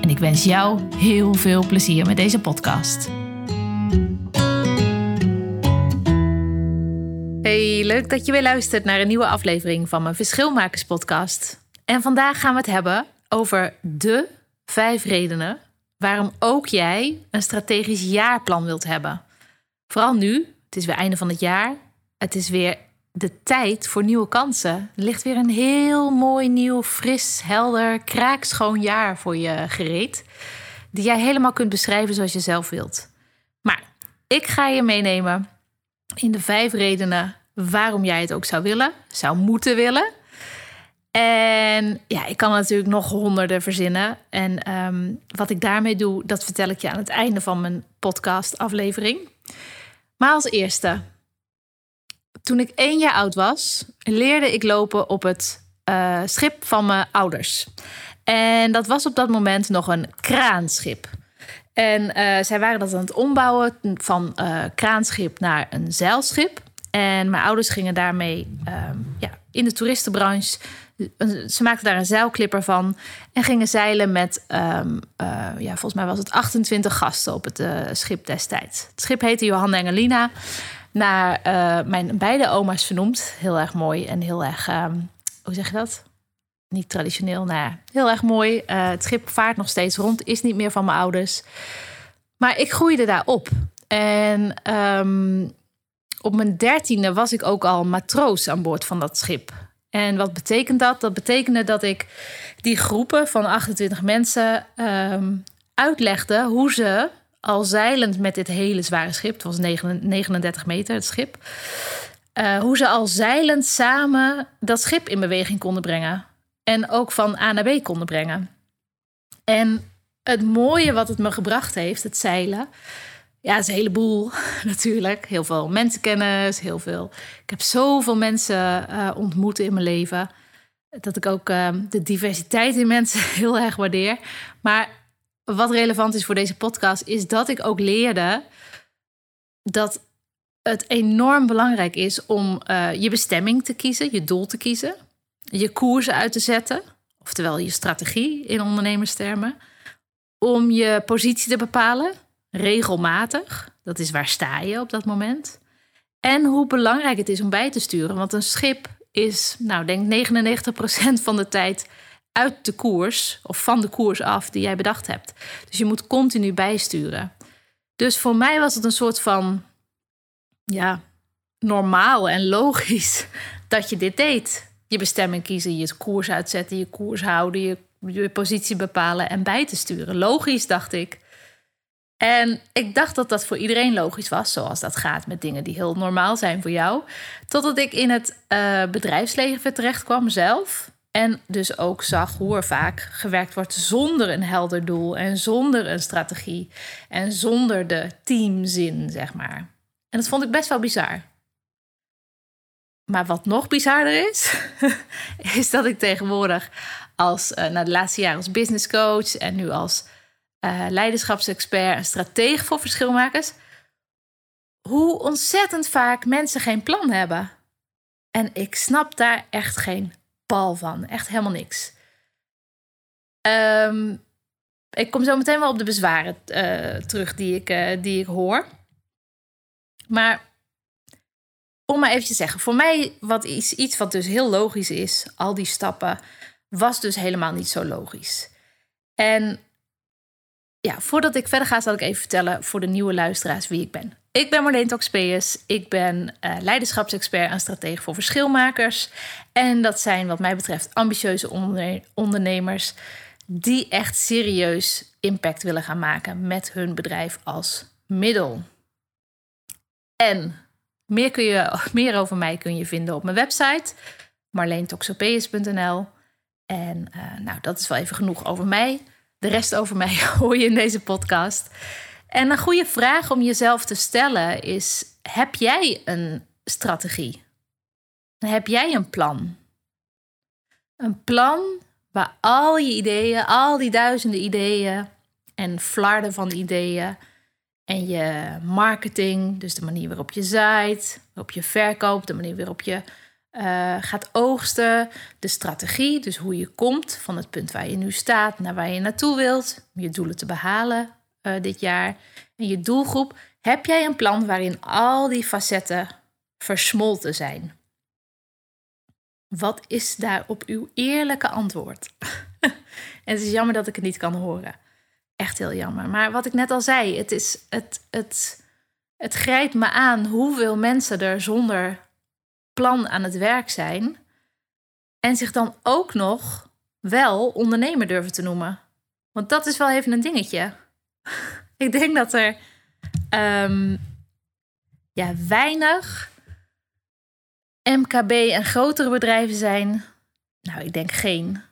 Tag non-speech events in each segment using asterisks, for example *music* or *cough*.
en ik wens jou heel veel plezier met deze podcast. Hey, leuk dat je weer luistert naar een nieuwe aflevering van mijn Verschilmakers podcast. En vandaag gaan we het hebben over de vijf redenen waarom ook jij een strategisch jaarplan wilt hebben. Vooral nu, het is weer einde van het jaar. Het is weer de tijd voor nieuwe kansen. Ligt weer een heel mooi, nieuw, fris, helder, kraakschoon jaar voor je gereed. Die jij helemaal kunt beschrijven zoals je zelf wilt. Maar ik ga je meenemen in de vijf redenen waarom jij het ook zou willen, zou moeten willen. En ja, ik kan natuurlijk nog honderden verzinnen. En ehm, wat ik daarmee doe, dat vertel ik je aan het einde van mijn podcast-aflevering. Maar als eerste, toen ik één jaar oud was, leerde ik lopen op het uh, schip van mijn ouders. En dat was op dat moment nog een kraanschip. En uh, zij waren dat aan het ombouwen van uh, kraanschip naar een zeilschip. En mijn ouders gingen daarmee ehm, ja, in de toeristenbranche. Ze maakten daar een zeilklipper van en gingen zeilen met, um, ja, volgens mij was het 28 gasten op het schip destijds. Het schip heette Johanna Engelina naar uh, mijn beide oma's vernoemd. Heel erg mooi en heel erg, um, hoe zeg je dat? Niet traditioneel, nou heel erg mooi. Uh, het schip vaart nog steeds rond, is niet meer van mijn ouders. Maar ik groeide daar op. En um, op mijn dertiende was ik ook al matroos aan boord van dat schip. En wat betekent dat? Dat betekende dat ik die groepen van 28 mensen um, uitlegde hoe ze al zeilend met dit hele zware schip, het was 39 meter het schip, uh, hoe ze al zeilend samen dat schip in beweging konden brengen. En ook van A naar B konden brengen. En het mooie wat het me gebracht heeft, het zeilen. Ja, het is een heleboel *laughs* natuurlijk. Heel veel mensenkennis, heel veel. Ik heb zoveel mensen uh, ontmoet in mijn leven. Dat ik ook uh, de diversiteit in mensen *laughs* heel erg waardeer. Maar wat relevant is voor deze podcast, is dat ik ook leerde dat het enorm belangrijk is om uh, je bestemming te kiezen, je doel te kiezen, je koersen uit te zetten, oftewel je strategie in ondernemerstermen, om je positie te bepalen, regelmatig, dat is waar sta je op dat moment, en hoe belangrijk het is om bij te sturen, want een schip is, nou denk 99% van de tijd uit de koers of van de koers af die jij bedacht hebt. Dus je moet continu bijsturen. Dus voor mij was het een soort van ja, normaal en logisch *laughs* dat je dit deed. Je bestemming kiezen, je koers uitzetten, je koers houden, je, positie bepalen en bij te sturen. Logisch, dacht ik. En ik dacht dat dat voor iedereen logisch was, zoals dat gaat met dingen die heel normaal zijn voor jou. Totdat ik in het uh, bedrijfsleven terecht kwam zelf. En dus ook zag hoe er vaak gewerkt wordt zonder een helder doel en zonder een strategie en zonder de teamzin, zeg maar. En dat vond ik best wel bizar. Maar wat nog bizarder is, *laughs* is dat ik tegenwoordig als, uh, na de laatste jaren als business coach en nu als uh, leiderschapsexpert en stratege voor verschilmakers, hoe ontzettend vaak mensen geen plan hebben. En ik snap daar echt geen bal van. Echt helemaal niks. Um, ik kom zo meteen wel op de bezwaren uh, terug die ik, uh, die ik hoor. Maar om maar even te zeggen, voor mij wat is iets wat dus heel logisch is, al die stappen, was dus helemaal niet zo logisch. En ja, voordat ik verder ga, zal ik even vertellen voor de nieuwe luisteraars wie ik ben. Ik ben Marleen Toxpeus. Ik ben uh, leiderschapsexpert en stratege voor verschilmakers. En dat zijn wat mij betreft ambitieuze ondernemers die echt serieus impact willen gaan maken met hun bedrijf als middel. En meer, kun je, *laughs* meer over mij kun je vinden op mijn website marleentoxopeus.nl. En uh, nou, dat is wel even genoeg over mij. De rest over mij *laughs* hoor je in deze podcast. En een goede vraag om jezelf te stellen is: heb jij een strategie? Heb jij een plan? Een plan waar al je ideeën, al die duizenden ideeën en flarden van ideeën en je marketing, dus de manier waarop je zaait, waarop je verkoopt, de manier waarop je uh, gaat oogsten, de strategie, dus hoe je komt van het punt waar je nu staat naar waar je naartoe wilt, om je doelen te behalen uh, dit jaar. En je doelgroep, heb jij een plan waarin al die facetten versmolten zijn? Wat is daarop uw eerlijke antwoord? *laughs* en het is jammer dat ik het niet kan horen. Echt heel jammer. Maar wat ik net al zei, het, is, het, het, het grijpt me aan hoeveel mensen er zonder plan aan het werk zijn. En zich dan ook nog wel ondernemer durven te noemen. Want dat is wel even een dingetje. *laughs* ik denk dat er um, ja, weinig MKB en grotere bedrijven zijn. Nou, ik denk geen.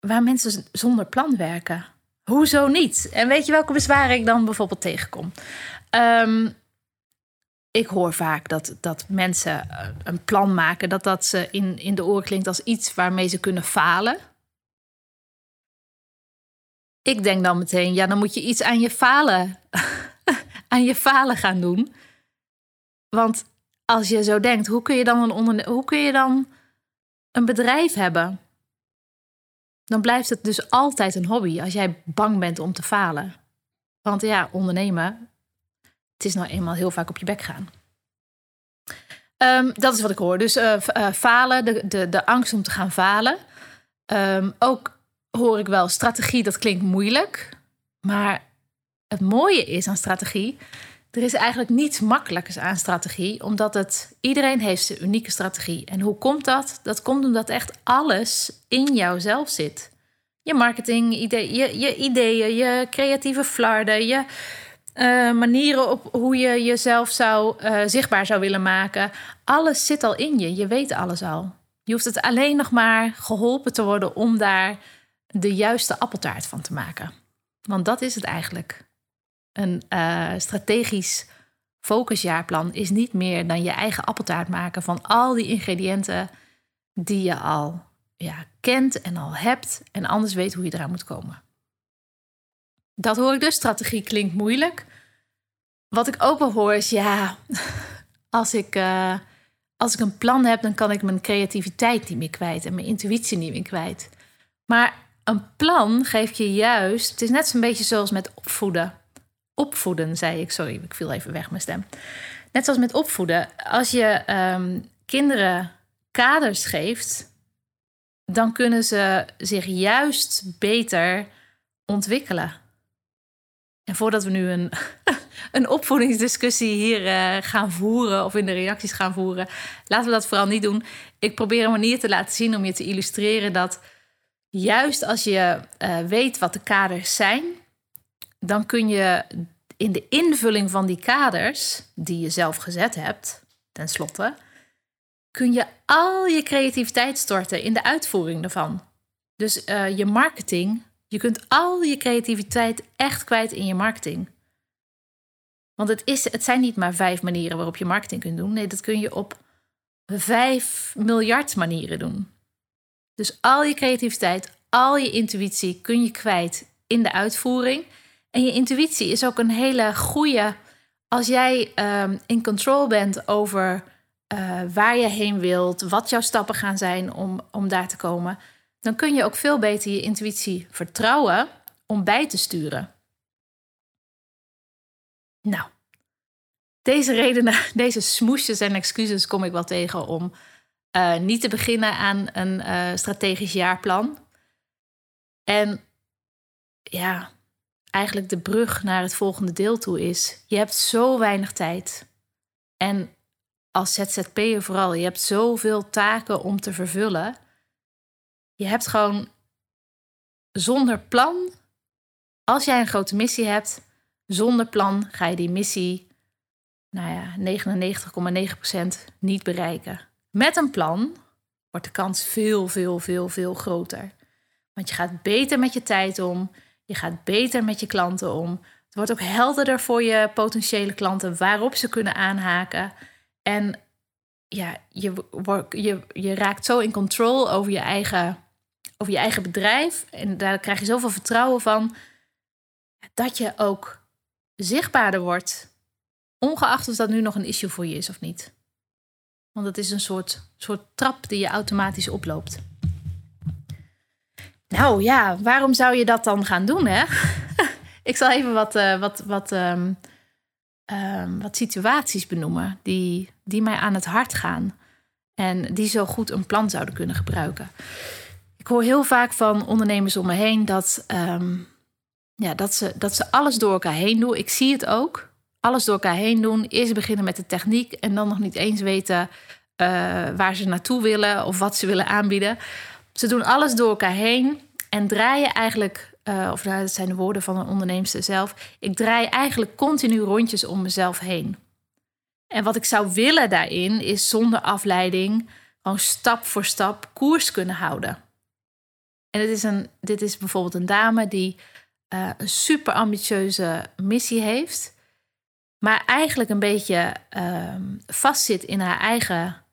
Waar mensen zonder plan werken. Hoezo niet? En weet je welke bezwaren ik dan bijvoorbeeld tegenkom? Um, ik hoor vaak dat, dat mensen eh, een plan maken, dat dat ze in, in de oren klinkt als iets waarmee ze kunnen falen. Ik denk dan meteen, ja, dan moet je iets aan je falen, *laughs* aan je falen gaan doen. Want als je zo denkt, hoe kun je dan een, hoe kun je dan een bedrijf hebben? Dan blijft het dus altijd een hobby als jij bang bent om te falen. Want ja, ondernemen, is nou eenmaal heel vaak op je bek gaan. Ehm, dat is wat ik hoor. Dus uh, falen, de, de, de angst om te gaan falen. Um, ook hoor ik wel strategie, dat klinkt moeilijk. Maar het mooie is aan strategie, er is eigenlijk niets makkelijkers aan strategie, omdat het iedereen heeft zijn unieke strategie. En hoe komt dat? Dat komt omdat echt alles in jouzelf zit. Je marketing, idee, je, je ideeën, je creatieve flarden, je uh, manieren op hoe je jezelf zou, uh, zichtbaar zou willen maken. Alles zit al in je. Je weet alles al. Je hoeft het alleen nog maar geholpen te worden om daar de juiste appeltaart van te maken. Want dat is het eigenlijk. Een uh, strategisch focusjaarplan is niet meer dan je eigen appeltaart maken van al die ingrediënten die je al ja, kent en al hebt en anders weet hoe je eraan moet komen. Dat hoor ik dus. Strategie klinkt moeilijk. Wat ik ook wel hoor is, ja, als ik, uh, als ik een plan heb, dan kan ik mijn creativiteit niet meer kwijt en mijn intuïtie niet meer kwijt. Maar een plan geeft je juist, het is net zo'n beetje zoals met opvoeden. Opvoeden, zei ik, sorry, ik viel even weg mijn stem. Net zoals met opvoeden, als je um, kinderen kaders geeft, dan kunnen ze zich juist beter ontwikkelen. En voordat we nu een, *laughs* een opvoedingsdiscussie hier uh, gaan voeren of in de reacties gaan voeren, laten we dat vooral niet doen. Ik probeer een manier te laten zien om je te illustreren dat juist als je uh, weet wat de kaders zijn, dan kun je in de invulling van die kaders die je zelf gezet hebt, tenslotte, kun je al je creativiteit storten in de uitvoering daarvan. Dus uh, je marketing je kunt al je creativiteit echt kwijt in je marketing. Want het, is, het zijn niet maar vijf manieren waarop je marketing kunt doen. Nee, dat kun je op vijf miljard manieren doen. Dus al je creativiteit, al je intuïtie kun je kwijt in de uitvoering. En je intuïtie is ook een hele goede. Als jij um, in control bent over uh, waar je heen wilt, wat jouw stappen gaan zijn om, om daar te komen, dan kun je ook veel beter je intuïtie vertrouwen om bij te sturen. Nou, deze redenen, *laughs* deze smoesjes en excuses kom ik wel tegen om uh, niet te beginnen aan een uh, strategisch jaarplan. En ja, eigenlijk de brug naar het volgende deel toe is: je hebt zo weinig tijd. En als ZZP'er vooral, je hebt zoveel taken om te vervullen. Je hebt gewoon zonder plan, als jij een grote missie hebt, zonder plan ga je die missie, nou ja, 99,9% niet bereiken. Met een plan wordt de kans veel, veel, veel, veel groter. Want je gaat beter met je tijd om. Je gaat beter met je klanten om. Het wordt ook helderder voor je potentiële klanten waarop ze kunnen aanhaken. En ja, je, je, je raakt zo in control over je, eigen, over je eigen bedrijf. En daar krijg je zoveel vertrouwen van. Dat je ook zichtbaarder wordt. Ongeacht of dat nu nog een issue voor je is of niet. Want het is een soort, soort trap die je automatisch oploopt. Nou ja, waarom zou je dat dan gaan doen, hè? *laughs* Ik zal even wat, uh, wat, wat, um, um, wat situaties benoemen die, die mij aan het hart gaan. En die zo goed een plan zouden kunnen gebruiken. Ik hoor heel vaak van ondernemers om me heen dat, um, ja, dat, ze, dat ze alles door elkaar heen doen. Ik zie het ook. Alles door elkaar heen doen. Eerst beginnen met de techniek en dan nog niet eens weten uh, waar ze naartoe willen of wat ze willen aanbieden. Ze doen alles door elkaar heen en draaien eigenlijk, uh, of dat zijn de woorden van een onderneemster zelf, ik draai eigenlijk continu rondjes om mezelf heen. En wat ik zou willen daarin is zonder afleiding gewoon stap voor stap koers kunnen houden. En dit is, een, dit is bijvoorbeeld een dame die uh, een super ambitieuze missie heeft, maar eigenlijk een beetje uh, vastzit in haar eigen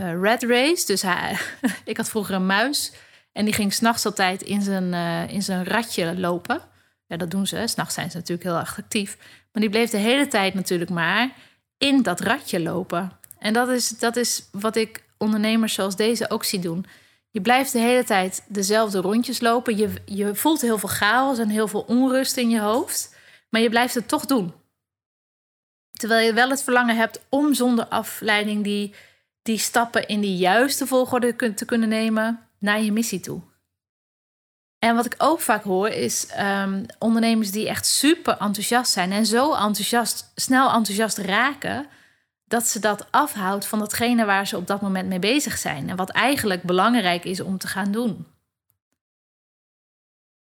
uh, red race. Dus haar, *laughs* ik had vroeger een muis en die ging s'nachts altijd in zijn, uh, in zijn ratje lopen. Ja, dat doen ze. S'nachts zijn ze natuurlijk heel actief. Maar die bleef de hele tijd natuurlijk maar in dat ratje lopen. En dat is, dat is wat ik ondernemers zoals deze ook zie doen. Je blijft de hele tijd dezelfde rondjes lopen. Je, je voelt heel veel chaos en heel veel onrust in je hoofd. Maar je blijft het toch doen. Terwijl je wel het verlangen hebt om zonder afleiding die, die stappen in de juiste volgorde te kunnen nemen naar je missie toe. En wat ik ook vaak hoor is um, ondernemers die echt super enthousiast zijn en zo enthousiast, snel enthousiast raken, dat ze dat afhoudt van datgene waar ze op dat moment mee bezig zijn en wat eigenlijk belangrijk is om te gaan doen.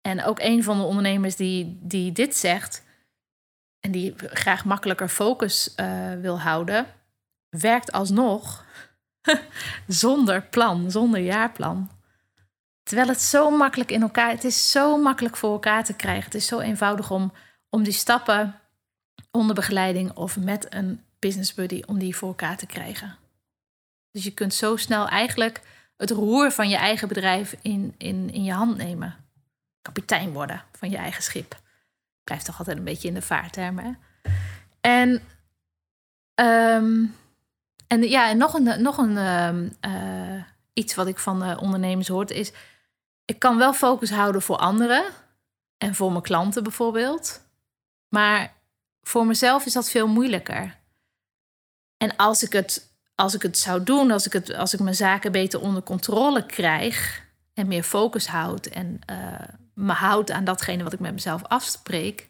En ook een van de ondernemers die, die dit zegt en die graag makkelijker focus uh, wil houden, werkt alsnog *laughs* zonder plan, zonder jaarplan. Terwijl het zo makkelijk in elkaar, het is zo makkelijk voor elkaar te krijgen. Het is zo eenvoudig om, om die stappen onder begeleiding of met een business buddy, om die voor elkaar te krijgen. Dus je kunt zo snel eigenlijk het roer van je eigen bedrijf in, in, in je hand nemen. Kapitein worden van je eigen schip. Blijft toch altijd een beetje in de vaartermen. En, um, en ja, en nog een, nog een uh, iets wat ik van de ondernemers hoor, is ik kan wel focus houden voor anderen en voor mijn klanten bijvoorbeeld. Maar voor mezelf is dat veel moeilijker. En als ik het, als ik het zou doen, als ik, het, als ik mijn zaken beter onder controle krijg en meer focus houd en uh, me houd aan datgene wat ik met mezelf afspreek,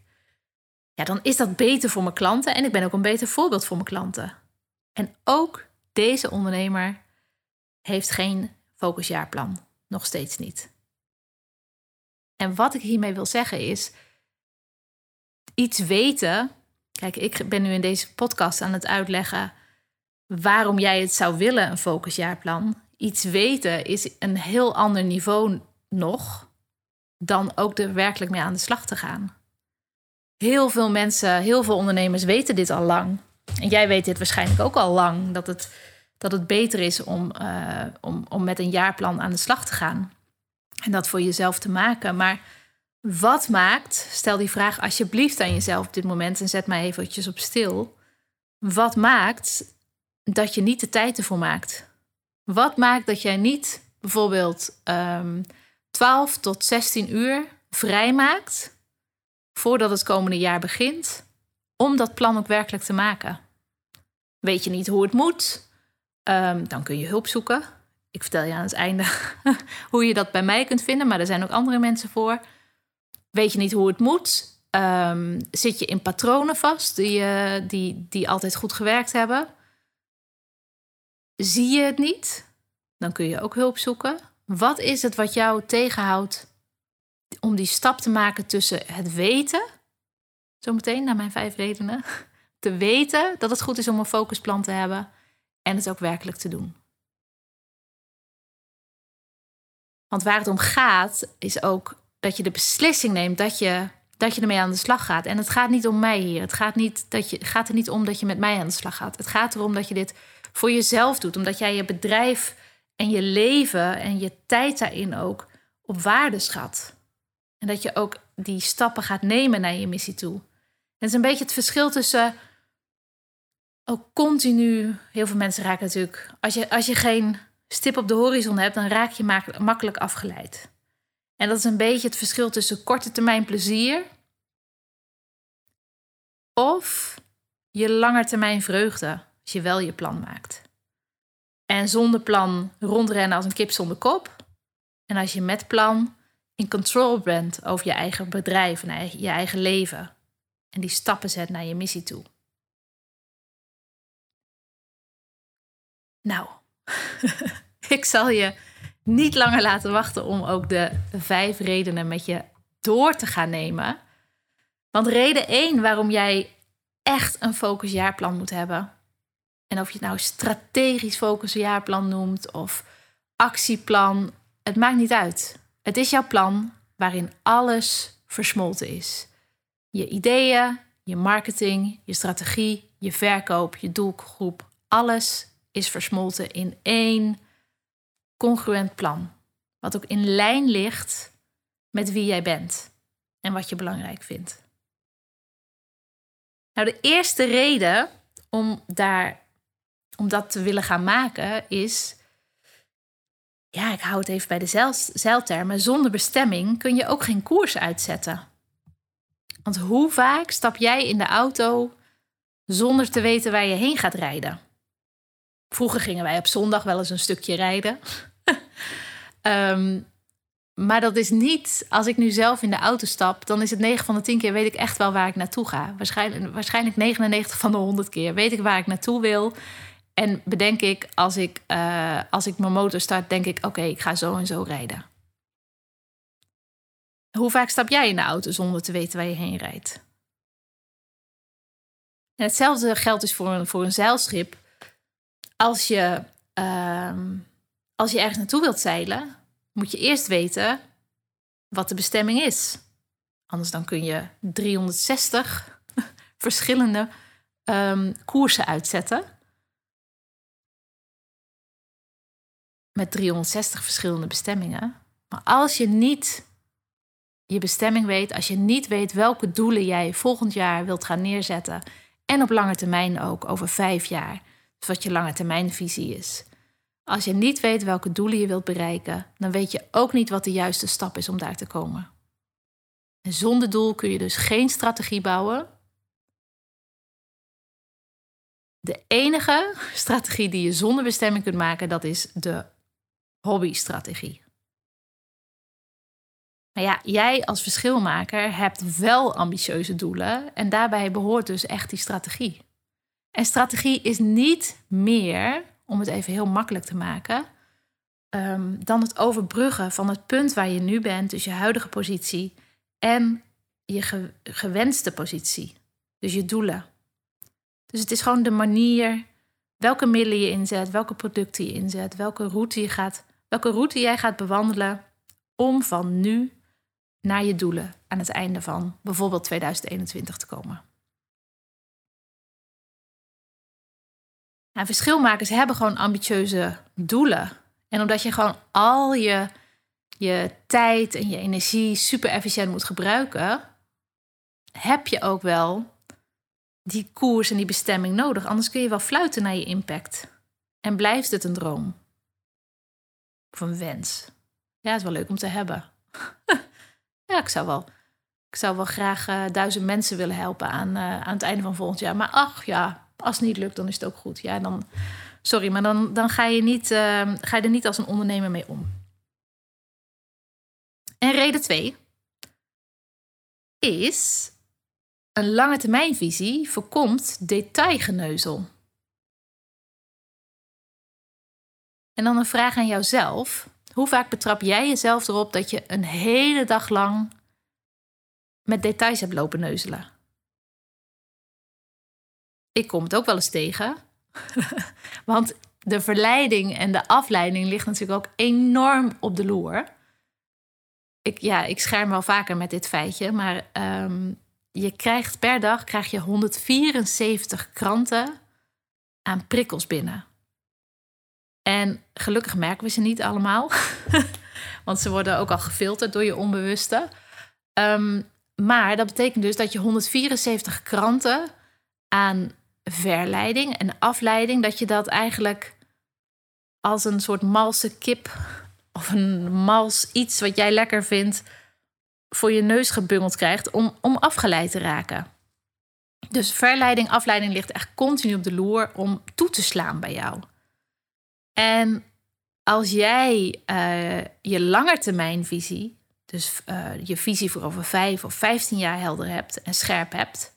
ja, dan is dat beter voor mijn klanten en ik ben ook een beter voorbeeld voor mijn klanten. En ook deze ondernemer heeft geen focusjaarplan, nog steeds niet. En wat ik hiermee wil zeggen is iets weten. Kijk, ik ben nu in deze podcast aan het uitleggen waarom jij het zou willen, een focusjaarplan. Iets weten is een heel ander niveau nog dan ook er werkelijk mee aan de slag te gaan. Heel veel mensen, heel veel ondernemers weten dit al lang. En jij weet dit waarschijnlijk ook al lang, dat het, dat het beter is om, uh, om, om met een jaarplan aan de slag te gaan. En dat voor jezelf te maken. Maar wat maakt, stel die vraag alsjeblieft aan jezelf op dit moment en zet mij eventjes op stil. Wat maakt dat je niet de tijd ervoor maakt? Wat maakt dat jij niet bijvoorbeeld um, ehm, 12 tot 16 uur vrijmaakt voordat het komende jaar begint, om dat plan ook werkelijk te maken? Weet je niet hoe het moet? Um, dan kun je hulp zoeken ik vertel je aan het einde *laughs* hoe je dat bij mij kunt vinden, maar er zijn ook andere mensen voor. Weet je niet hoe het moet? Um, zit je in patronen vast die, uh, die, die altijd goed gewerkt hebben? Zie je het niet? Dan kun je ook hulp zoeken. Wat is het wat jou tegenhoudt om die stap te maken tussen het weten, zometeen naar mijn vijf redenen, *laughs* te weten dat het goed is om een focusplan te hebben en het ook werkelijk te doen? Want waar het om gaat, is ook dat je de beslissing neemt dat je, dat je ermee aan de slag gaat. En het gaat niet om mij hier. Het gaat, niet dat je, gaat er niet om dat je met mij aan de slag gaat. Het gaat erom dat je dit voor jezelf doet. Omdat jij je bedrijf en je leven en je tijd daarin ook op waarde schat. En dat je ook die stappen gaat nemen naar je missie toe. Het is een beetje het verschil tussen ook continu. Heel veel mensen raken natuurlijk. Als je, als je geen stip op de horizon hebt, dan raak je makkelijk afgeleid. En dat is een beetje het verschil tussen korte termijn plezier of je langetermijn vreugde, als je wel je plan maakt. En zonder plan rondrennen als een kip zonder kop. En als je met plan in control bent over je eigen bedrijf en je eigen leven. En die stappen zet naar je missie toe. Nou, *laughs* ik zal je niet langer laten wachten om ook de vijf redenen met je door te gaan nemen. Want reden 1 waarom jij echt een focusjaarplan moet hebben. En of je het nou strategisch focusjaarplan noemt of actieplan, het maakt niet uit. Het is jouw plan waarin alles versmolten is. Je ideeën, je marketing, je strategie, je verkoop, je doelgroep, alles is versmolten in één congruent plan. Wat ook in lijn ligt met wie jij bent en wat je belangrijk vindt. Nou, de eerste reden om, daar, om dat te willen gaan maken is. Ja, ik hou het even bij de zeiltermen. Zonder bestemming kun je ook geen koers uitzetten. Want hoe vaak stap jij in de auto zonder te weten waar je heen gaat rijden? Vroeger gingen wij op zondag wel eens een stukje rijden. *laughs* Ehm, maar dat is niet, als ik nu zelf in de auto stap, dan is het 9 van de 10 keer weet ik echt wel waar ik naartoe ga. Waarschijnlijk, waarschijnlijk 99 van de 100 keer weet ik waar ik naartoe wil. En bedenk ik, als ik, uh, als ik mijn motor start, denk ik: oké, ik ga zo en zo rijden. Hoe vaak stap jij in de auto zonder te weten waar je heen rijdt? En hetzelfde geldt dus voor een, voor een zeilschip. Als je, uh, als je ergens naartoe wilt zeilen, moet je eerst weten wat de bestemming is. Anders dan kun je 360 *laughs* verschillende um, koersen uitzetten. Met 360 verschillende bestemmingen. Maar als je niet je bestemming weet, als je niet weet welke doelen jij volgend jaar wilt gaan neerzetten en op lange termijn ook over vijf jaar, dus wat je lange termijnvisie is, als je niet weet welke doelen je wilt bereiken, dan weet je ook niet wat de juiste stap is om daar te komen. En zonder doel kun je dus geen strategie bouwen. De enige strategie die je zonder bestemming kunt maken, dat is de hobbystrategie. Maar ja, jij als verschilmaker hebt wel ambitieuze doelen en daarbij behoort dus echt die strategie. En strategie is niet meer om het even heel makkelijk te maken, um, dan het overbruggen van het punt waar je nu bent, dus je huidige positie, en je gewenste positie, dus je doelen. Dus het is gewoon de manier, welke middelen je inzet, welke producten je inzet, welke route, je gaat, welke route jij gaat bewandelen om van nu naar je doelen aan het einde van bijvoorbeeld 2021 te komen. Nou, verschilmakers hebben gewoon ambitieuze doelen. En omdat je gewoon al je, je tijd en je energie super efficiënt moet gebruiken, heb je ook wel die koers en die bestemming nodig. Anders kun je wel fluiten naar je impact. En blijft het een droom? Of een wens? Ja, het is wel leuk om te hebben. *laughs* ja, ik zou wel, ik zou wel graag uh, duizend mensen willen helpen aan, uh, aan het einde van volgend jaar. Maar ach ja, als het niet lukt, dan is het ook goed. Ja, dan, sorry, maar dan, dan ga, je niet, uh, ga je er niet als een ondernemer mee om. En reden twee is een lange termijnvisie voorkomt detailgeneuzel. En dan een vraag aan jouzelf. Hoe vaak betrap jij jezelf erop dat je een hele dag lang met details hebt lopen neuzelen? ik kom het ook wel eens tegen. *laughs* Want de verleiding en de afleiding ligt natuurlijk ook enorm op de loer. ik, ja, ik scherm wel vaker met dit feitje, maar ehm, je krijgt per dag krijg je 174 kranten aan prikkels binnen. En gelukkig merken we ze niet allemaal, *laughs* want ze worden ook al gefilterd door je onbewuste. Ehm, maar dat betekent dus dat je 174 kranten aan verleiding en afleiding, dat je dat eigenlijk als een soort malse kip of een mals iets wat jij lekker vindt voor je neus gebungeld krijgt om, om afgeleid te raken. Dus verleiding, afleiding ligt echt continu op de loer om toe te slaan bij jou. En als jij uh, je langetermijnvisie, dus uh, je visie voor over vijf of vijftien jaar helder hebt en scherp hebt,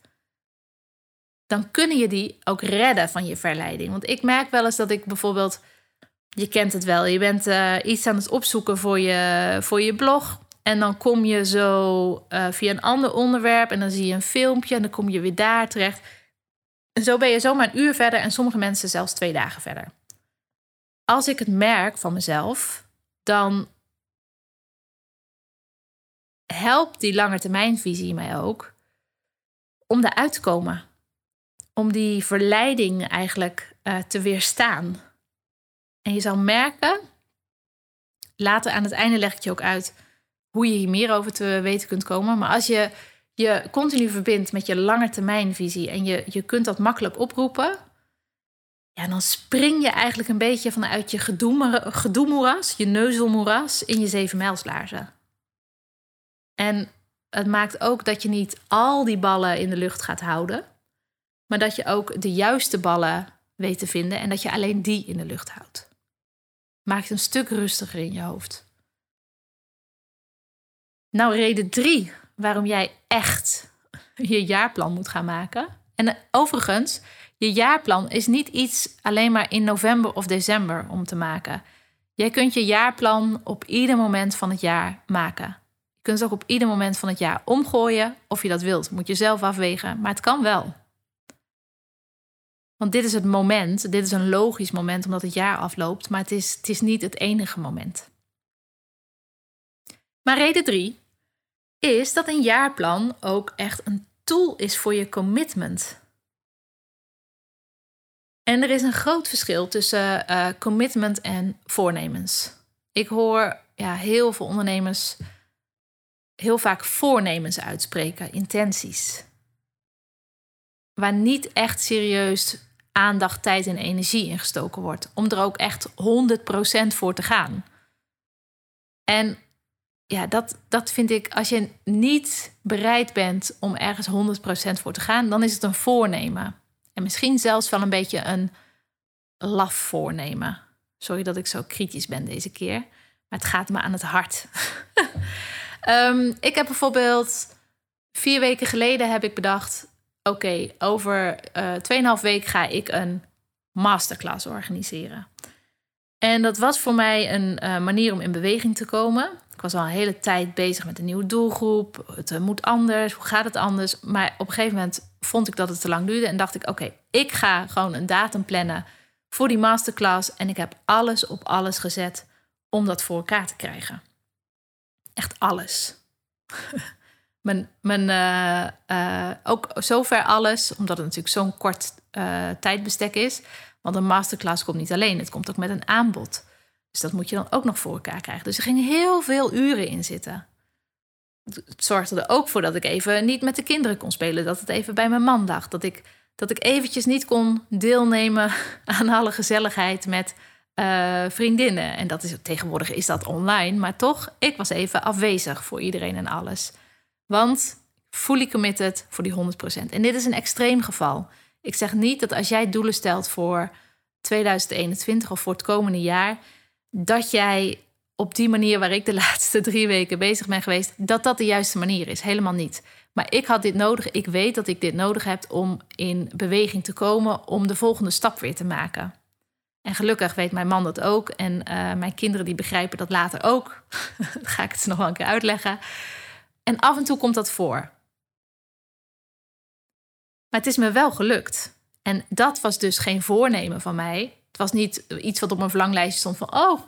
dan kunnen je die ook redden van je verleiding. Want ik merk wel eens dat ik bijvoorbeeld, je kent het wel, je bent uh, iets aan het opzoeken voor je, voor je blog. En dan kom je zo via een ander onderwerp en dan zie je een filmpje en dan kom je weer daar terecht. En zo ben je zomaar een uur verder en sommige mensen zelfs twee dagen verder. Als ik het merk van mezelf, dan helpt die langetermijnvisie mij ook om eruit te komen. Om die verleiding eigenlijk uh, te weerstaan. En je zal merken, later aan het einde leg ik je ook uit hoe je hier meer over te weten kunt komen. Maar als je je continu verbindt met je langetermijnvisie en je, je kunt dat makkelijk oproepen, ja, dan spring je eigenlijk een beetje vanuit je gedoemoeras, je neuzelmoeras, in je zevenmijlslaarzen. En het maakt ook dat je niet al die ballen in de lucht gaat houden, maar dat je ook de juiste ballen weet te vinden en dat je alleen die in de lucht houdt. Maakt een stuk rustiger in je hoofd. Nou, reden drie waarom jij echt je jaarplan moet gaan maken. En overigens, je jaarplan is niet iets alleen maar in november of december om te maken. Jij kunt je jaarplan op ieder moment van het jaar maken. Je kunt het ook op ieder moment van het jaar omgooien of je dat wilt. Moet je zelf afwegen, maar het kan wel. Want dit is het moment, dit is een logisch moment omdat het jaar afloopt, maar het is, het is niet het enige moment. Maar reden drie is dat een jaarplan ook echt een tool is voor je commitment. En er is een groot verschil tussen uh, commitment en voornemens. Ik hoor ja, heel veel ondernemers heel vaak voornemens uitspreken, intenties. Waar niet echt serieus aandacht, tijd en energie in gestoken wordt. Om er ook echt 100% voor te gaan. En ja, dat, dat vind ik, als je niet bereid bent om ergens 100% voor te gaan, dan is het een voornemen. En misschien zelfs wel een beetje een laf voornemen. Sorry dat ik zo kritisch ben deze keer, maar het gaat me aan het hart. um, *laughs* ik heb bijvoorbeeld vier weken geleden heb ik bedacht: oké, over uh, 2,5 week ga ik een masterclass organiseren. En dat was voor mij een uh, manier om in beweging te komen. Ik was al een hele tijd bezig met een nieuwe doelgroep. Het eh, moet anders. Hoe gaat het anders? Maar op een gegeven moment vond ik dat het te lang duurde. En dacht ik: oké, ik ga gewoon een datum plannen voor die masterclass. En ik heb alles op alles gezet om dat voor elkaar te krijgen. Echt alles. *laughs* mijn, mijn, uh, uh, ook zover alles, omdat het natuurlijk zo'n kort tijdbestek is. Want een masterclass komt niet alleen, het komt ook met een aanbod. Dus dat moet je dan ook nog voor elkaar krijgen. Dus er gingen heel veel uren in zitten. Het zorgde er ook voor dat ik even niet met de kinderen kon spelen. Dat het even bij mijn man lag. Dat ik, dat ik eventjes niet kon deelnemen *laughs* aan alle gezelligheid met uh, vriendinnen. En dat is, tegenwoordig is dat online. Maar toch, ik was even afwezig voor iedereen en alles. Want fully committed voor die 100%. En dit is een extreem geval. Ik zeg niet dat als jij doelen stelt voor 2021 of voor het komende jaar dat jij op die manier waar ik de *laughs* laatste drie weken bezig ben geweest, dat dat de juiste manier is. Helemaal niet. Maar ik had dit nodig. Ik weet dat ik dit nodig heb om in beweging te komen, om de volgende stap weer te maken. En gelukkig weet mijn man dat ook. En uh, mijn kinderen die begrijpen dat later ook. *laughs* Ga ik het nog wel een keer uitleggen. En af en toe komt dat voor. Maar het is me wel gelukt. En dat was dus geen voornemen van mij. Het was niet iets wat op mijn verlanglijstje stond van... oh,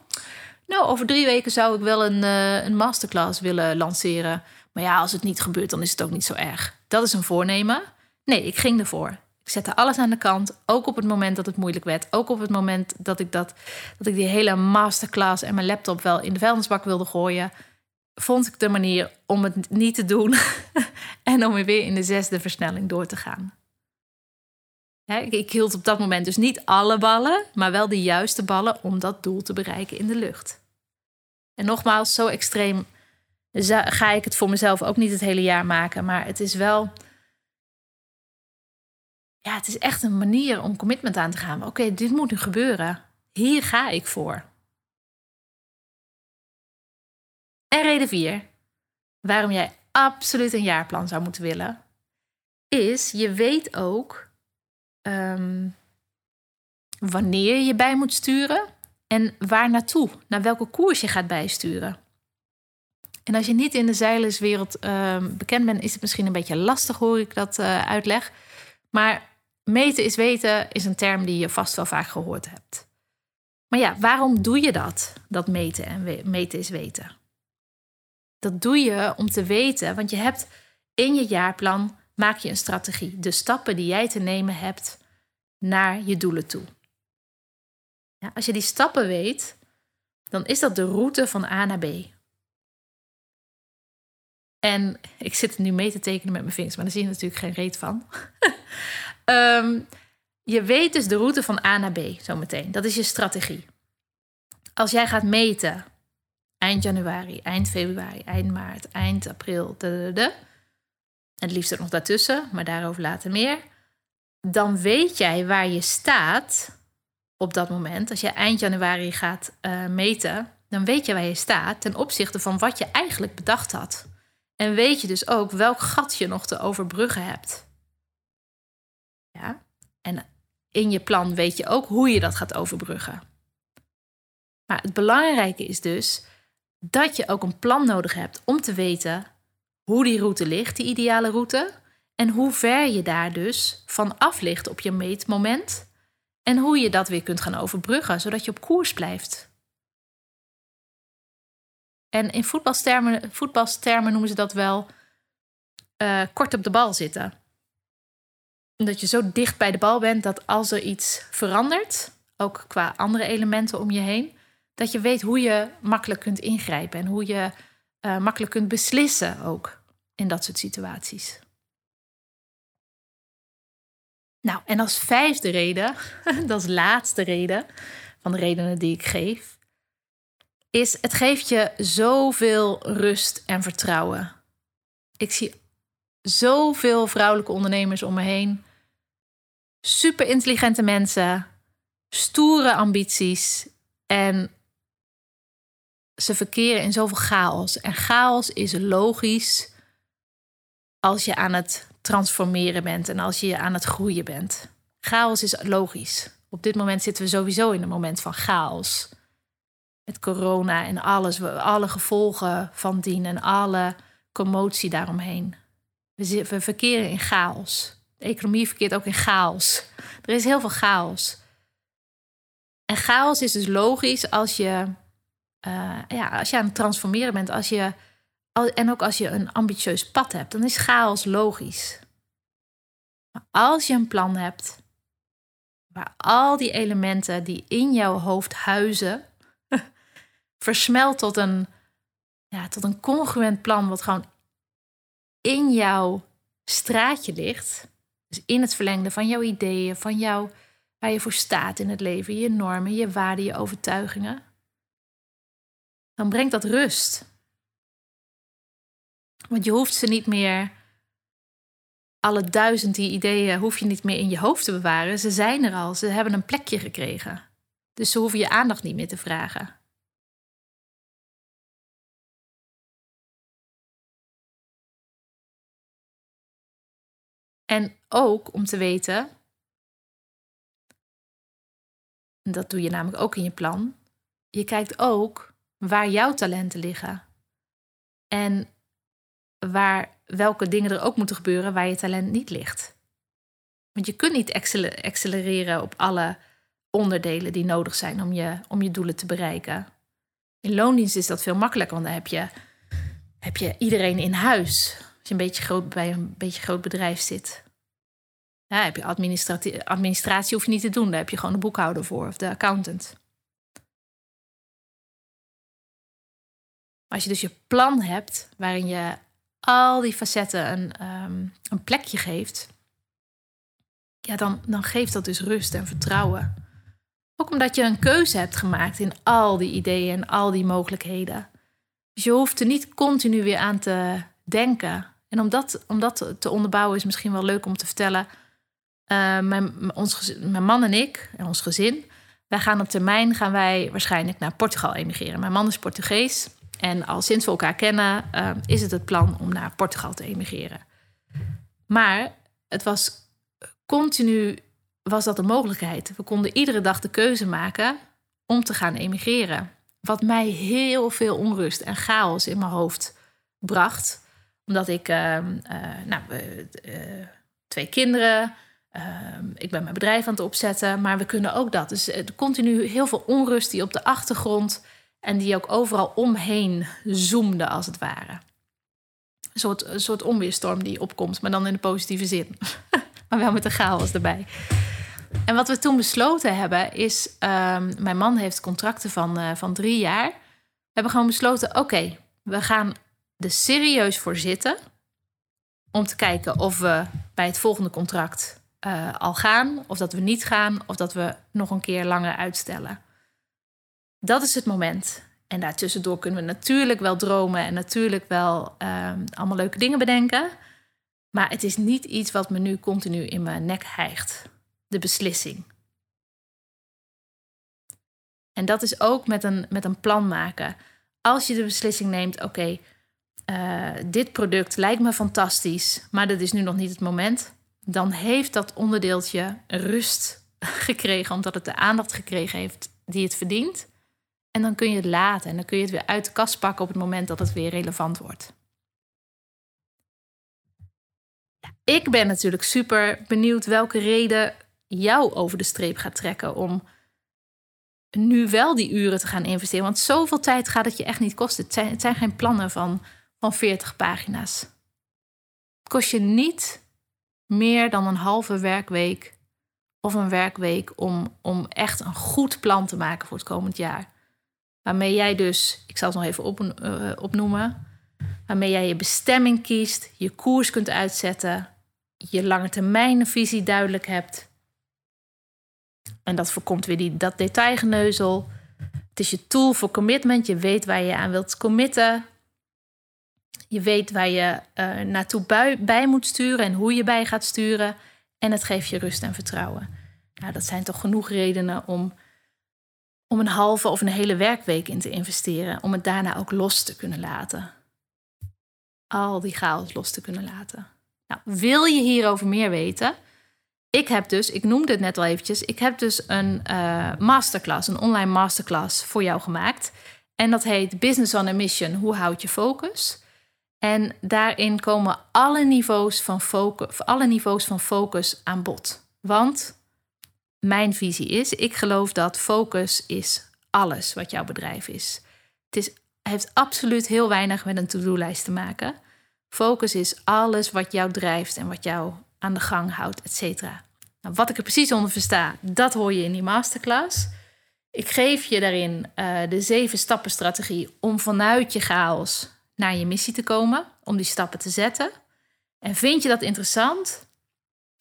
Nou, over drie weken zou ik wel een, uh, een masterclass willen lanceren. Maar ja, als het niet gebeurt, dan is het ook niet zo erg. Dat is een voornemen. Nee, ik ging ervoor. Ik zette alles aan de kant. Ook op het moment dat het moeilijk werd. Ook op het moment dat ik, dat, dat ik die hele masterclass en mijn laptop wel in de vuilnisbak wilde gooien. Vond ik de manier om het niet te doen. *laughs* en om weer in de zesde versnelling door te gaan. Ik hield op dat moment dus niet alle ballen, maar wel de juiste ballen om dat doel te bereiken in de lucht. En nogmaals, zo extreem ga ik het voor mezelf ook niet het hele jaar maken. Maar het is wel. Ja, het is echt een manier om commitment aan te gaan. Oké, dit moet nu gebeuren. Hier ga ik voor. En reden 4, waarom jij absoluut een jaarplan zou moeten willen, is je weet ook ehm, wanneer je bij moet sturen en waar naartoe, naar welke koers je gaat bijsturen. En als je niet in de zeilenswereld ehm, bekend bent, is het misschien een beetje lastig, hoor ik dat uh, uitleg. Maar meten is weten is een term die je vast wel vaak gehoord hebt. Maar ja, waarom doe je dat? Dat meten en meten is weten. Dat doe je om te weten, want je hebt in je jaarplan maak je een strategie. De stappen die jij te nemen hebt naar je doelen toe. Ja, als je die stappen weet, dan is dat de route van A naar B. En ik zit nu mee te tekenen met mijn vingers, maar daar zie je natuurlijk geen reet van. um, *laughs* je weet dus de route van A naar B zometeen. Dat is je strategie. Als jij gaat meten eind januari, eind februari, eind maart, eind april, het liefst ook nog daartussen, maar daarover later meer. Dan weet jij waar je staat op dat moment. Als je eind januari gaat uh, meten, dan weet je waar je staat ten opzichte van wat je eigenlijk bedacht had. En weet je dus ook welk gat je nog te overbruggen hebt. Ja? En in je plan weet je ook hoe je dat gaat overbruggen. Maar het belangrijke is dus dat je ook een plan nodig hebt om te weten hoe die route ligt, die ideale route, en hoe ver je daar dus van af ligt op je meetmoment en hoe je dat weer kunt gaan overbruggen, zodat je op koers blijft. En in voetbalstermen, noemen ze dat wel uh, kort op de bal zitten. Dat je zo dicht bij de bal bent dat als er iets verandert, ook qua andere elementen om je heen, dat je weet hoe je makkelijk kunt ingrijpen en hoe je uh, makkelijk kunt beslissen ook in dat soort situaties. Nou, en als vijfde reden, *laughs* dat is laatste reden van de redenen die ik geef, is het geeft je zoveel rust en vertrouwen. Ik zie zoveel vrouwelijke ondernemers om me heen. Super intelligente mensen, stoere ambities en ze verkeren in zoveel chaos. En chaos is logisch als je aan het transformeren bent en als je aan het groeien bent. Chaos is logisch. Op dit moment zitten we sowieso in een moment van chaos met corona en alles, alle gevolgen van dien en alle commotie daaromheen. We, verkeren in chaos. De economie verkeert ook in chaos. Er is heel veel chaos. En chaos is dus logisch als je, uh, ja, als je aan het transformeren bent, als je, en ook als je een ambitieus pad hebt, dan is chaos logisch. Maar als je een plan hebt, waar al die elementen die in jouw hoofd huizen, *laughs* versmelt tot een, ja, tot een congruent plan, wat gewoon in jouw straatje ligt. Dus in het verlengde van jouw ideeën, van jou, waar je voor staat in het leven, je normen, je waarden, je overtuigingen. Dan brengt dat rust. Want je hoeft ze niet meer, alle duizend die ideeën, hoef je niet meer in je hoofd te bewaren. Ze zijn er al, ze hebben een plekje gekregen. Dus ze hoeven je aandacht niet meer te vragen. En ook om te weten, dat doe je namelijk ook in je plan, je kijkt ook waar jouw talenten liggen. En waar, welke dingen er ook moeten gebeuren waar je talent niet ligt. Want je kunt niet accelereren op alle onderdelen die nodig zijn om je, om je doelen te bereiken. In loondienst is dat veel makkelijker, want dan heb je, heb je iedereen in huis. Als je een beetje groot, bij een beetje groot bedrijf zit. Ja, heb je administratie, administratie hoef je niet te doen. Daar heb je gewoon de boekhouder voor of de accountant. Als je dus je plan hebt waarin je al die facetten een, um, een plekje geeft, ja, dan, dan geeft dat dus rust en vertrouwen. Ook omdat je een keuze hebt gemaakt in al die ideeën en al die mogelijkheden. Dus je hoeft er niet continu weer aan te denken. En om dat, om dat te onderbouwen is misschien wel leuk om te vertellen. Uh, mijn, ons, mijn man en ik en ons gezin, wij gaan op termijn gaan wij waarschijnlijk naar Portugal emigreren. Mijn man is Portugees en al sinds we elkaar kennen uh, is het het plan om naar Portugal te emigreren. Maar het was continu was dat een mogelijkheid. We konden iedere dag de keuze maken om te gaan emigreren. Wat mij heel veel onrust en chaos in mijn hoofd bracht. Omdat ik, uh, nou, uh, twee kinderen, ik ben mijn bedrijf aan het opzetten, maar we kunnen ook dat. Dus continu heel veel onrust die op de achtergrond en die ook overal omheen zoomde, als het ware. Een soort, een soort onweerstorm die opkomt, maar dan in de positieve zin. *laughs* maar wel met de chaos erbij. En wat we toen besloten hebben is, um, mijn man heeft contracten van, uh, van drie jaar. We hebben gewoon besloten, oké, we gaan er serieus voor zitten om te kijken of we bij het volgende contract uh, al gaan, of dat we niet gaan, of dat we nog een keer langer uitstellen. Dat is het moment. En daartussendoor kunnen we natuurlijk wel dromen en natuurlijk wel um, allemaal leuke dingen bedenken. Maar het is niet iets wat me nu continu in mijn nek hijgt. De beslissing. En dat is ook met een, met een plan maken. Als je de beslissing neemt, oké, uh, dit product lijkt me fantastisch, maar dat is nu nog niet het moment. Dan heeft dat onderdeeltje rust *laughs* gekregen, omdat het de aandacht gekregen heeft die het verdient. En dan kun je het laten en dan kun je het weer uit de kast pakken op het moment dat het weer relevant wordt. Ik ben natuurlijk super benieuwd welke reden jou over de streep gaat trekken om nu wel die uren te gaan investeren. Want zoveel tijd gaat het je echt niet kosten. Het zijn, geen plannen van, van 40 pagina's. Het kost je niet meer dan een halve werkweek of een werkweek om, om echt een goed plan te maken voor het komend jaar. Waarmee jij dus, ik zal het nog even op, uh, opnoemen, waarmee jij je bestemming kiest, je koers kunt uitzetten, je lange termijn visie duidelijk hebt. En dat voorkomt weer die, dat detailgeneuzel. Het is je tool voor commitment. Je weet waar je aan wilt committen. Je weet waar je uh, naartoe bij, bij, moet sturen en hoe je bij gaat sturen. En het geeft je rust en vertrouwen. Nou, dat zijn toch genoeg redenen om, om een halve of een hele werkweek in te investeren. Om het daarna ook los te kunnen laten. Al die chaos los te kunnen laten. Nou, wil je hierover meer weten? Ik heb dus, ik noemde het net al eventjes, ik heb dus een uh, masterclass, een online masterclass voor jou gemaakt. En dat heet Business on a Mission, hoe houd je focus? En daarin komen alle niveaus van focus, alle niveaus van focus aan bod. Want mijn visie is, ik geloof dat focus is alles wat jouw bedrijf is. Het is, heeft absoluut heel weinig met een to-do-lijst te maken. Focus is alles wat jou drijft en wat jou aan de gang houdt, et cetera. Nou, wat ik er precies onder versta, dat hoor je in die masterclass. Ik geef je daarin uh, de zeven stappen strategie om vanuit je chaos naar je missie te komen, om die stappen te zetten. En vind je dat interessant?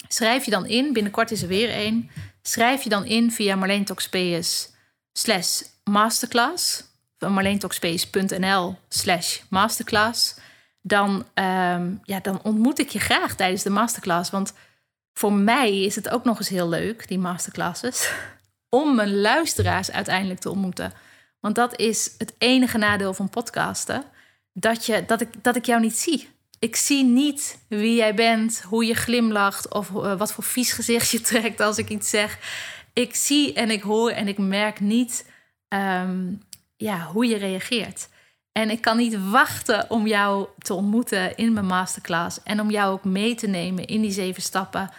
Schrijf je dan in, binnenkort is er weer één. Schrijf je dan in via Marleen Toxpeus slash masterclass. marleentoxpeus.nl slash masterclass dan, um, ja, dan ontmoet ik je graag tijdens de masterclass. Want voor mij is het ook nog eens heel leuk, die masterclasses, *laughs* om mijn luisteraars uiteindelijk te ontmoeten. Want dat is het enige nadeel van podcasten, dat, je, dat, ik, dat ik jou niet zie. Ik zie niet wie jij bent, hoe je glimlacht of uh, wat voor vies gezicht je *laughs* trekt als ik iets zeg. Ik zie en ik hoor en ik merk niet um, ja, hoe je reageert. En ik kan niet wachten om jou te ontmoeten in mijn masterclass. En om jou ook mee te nemen in die zeven stappen.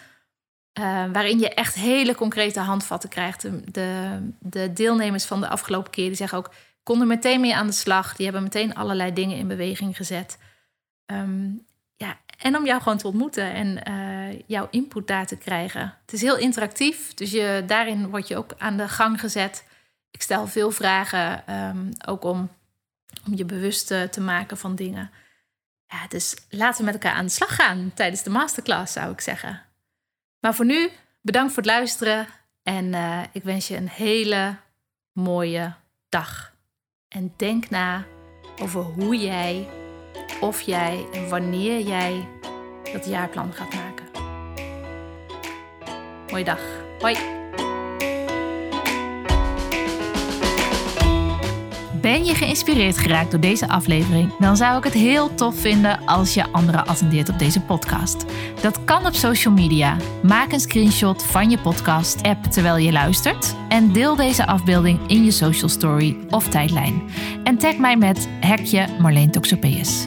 Uh, waarin je echt hele concrete handvatten krijgt. De, de, deelnemers van de afgelopen keer die zeggen ook: konden meteen mee aan de slag. Die hebben meteen allerlei dingen in beweging gezet. Ehm, ja, en om jou gewoon te ontmoeten en uh, jouw input daar te krijgen. Het is heel interactief, dus je, daarin word je ook aan de gang gezet. Ik stel veel vragen, ehm, ook om, om je bewust te maken van dingen. Ja, dus laten we met elkaar aan de slag gaan tijdens de masterclass, zou ik zeggen. Maar voor nu, bedankt voor het luisteren en uh, ik wens je een hele mooie dag. En denk na over hoe jij, of jij en wanneer jij dat jaarplan gaat maken. Mooie dag. Hoi. Ben je geïnspireerd geraakt door deze aflevering? Dan zou ik het heel tof vinden als je anderen attendeert op deze podcast. Dat kan op social media. Maak een screenshot van je podcast-app terwijl je luistert en deel deze afbeelding in je social story of tijdlijn. En tag mij met hekje Marleen Toxopeus.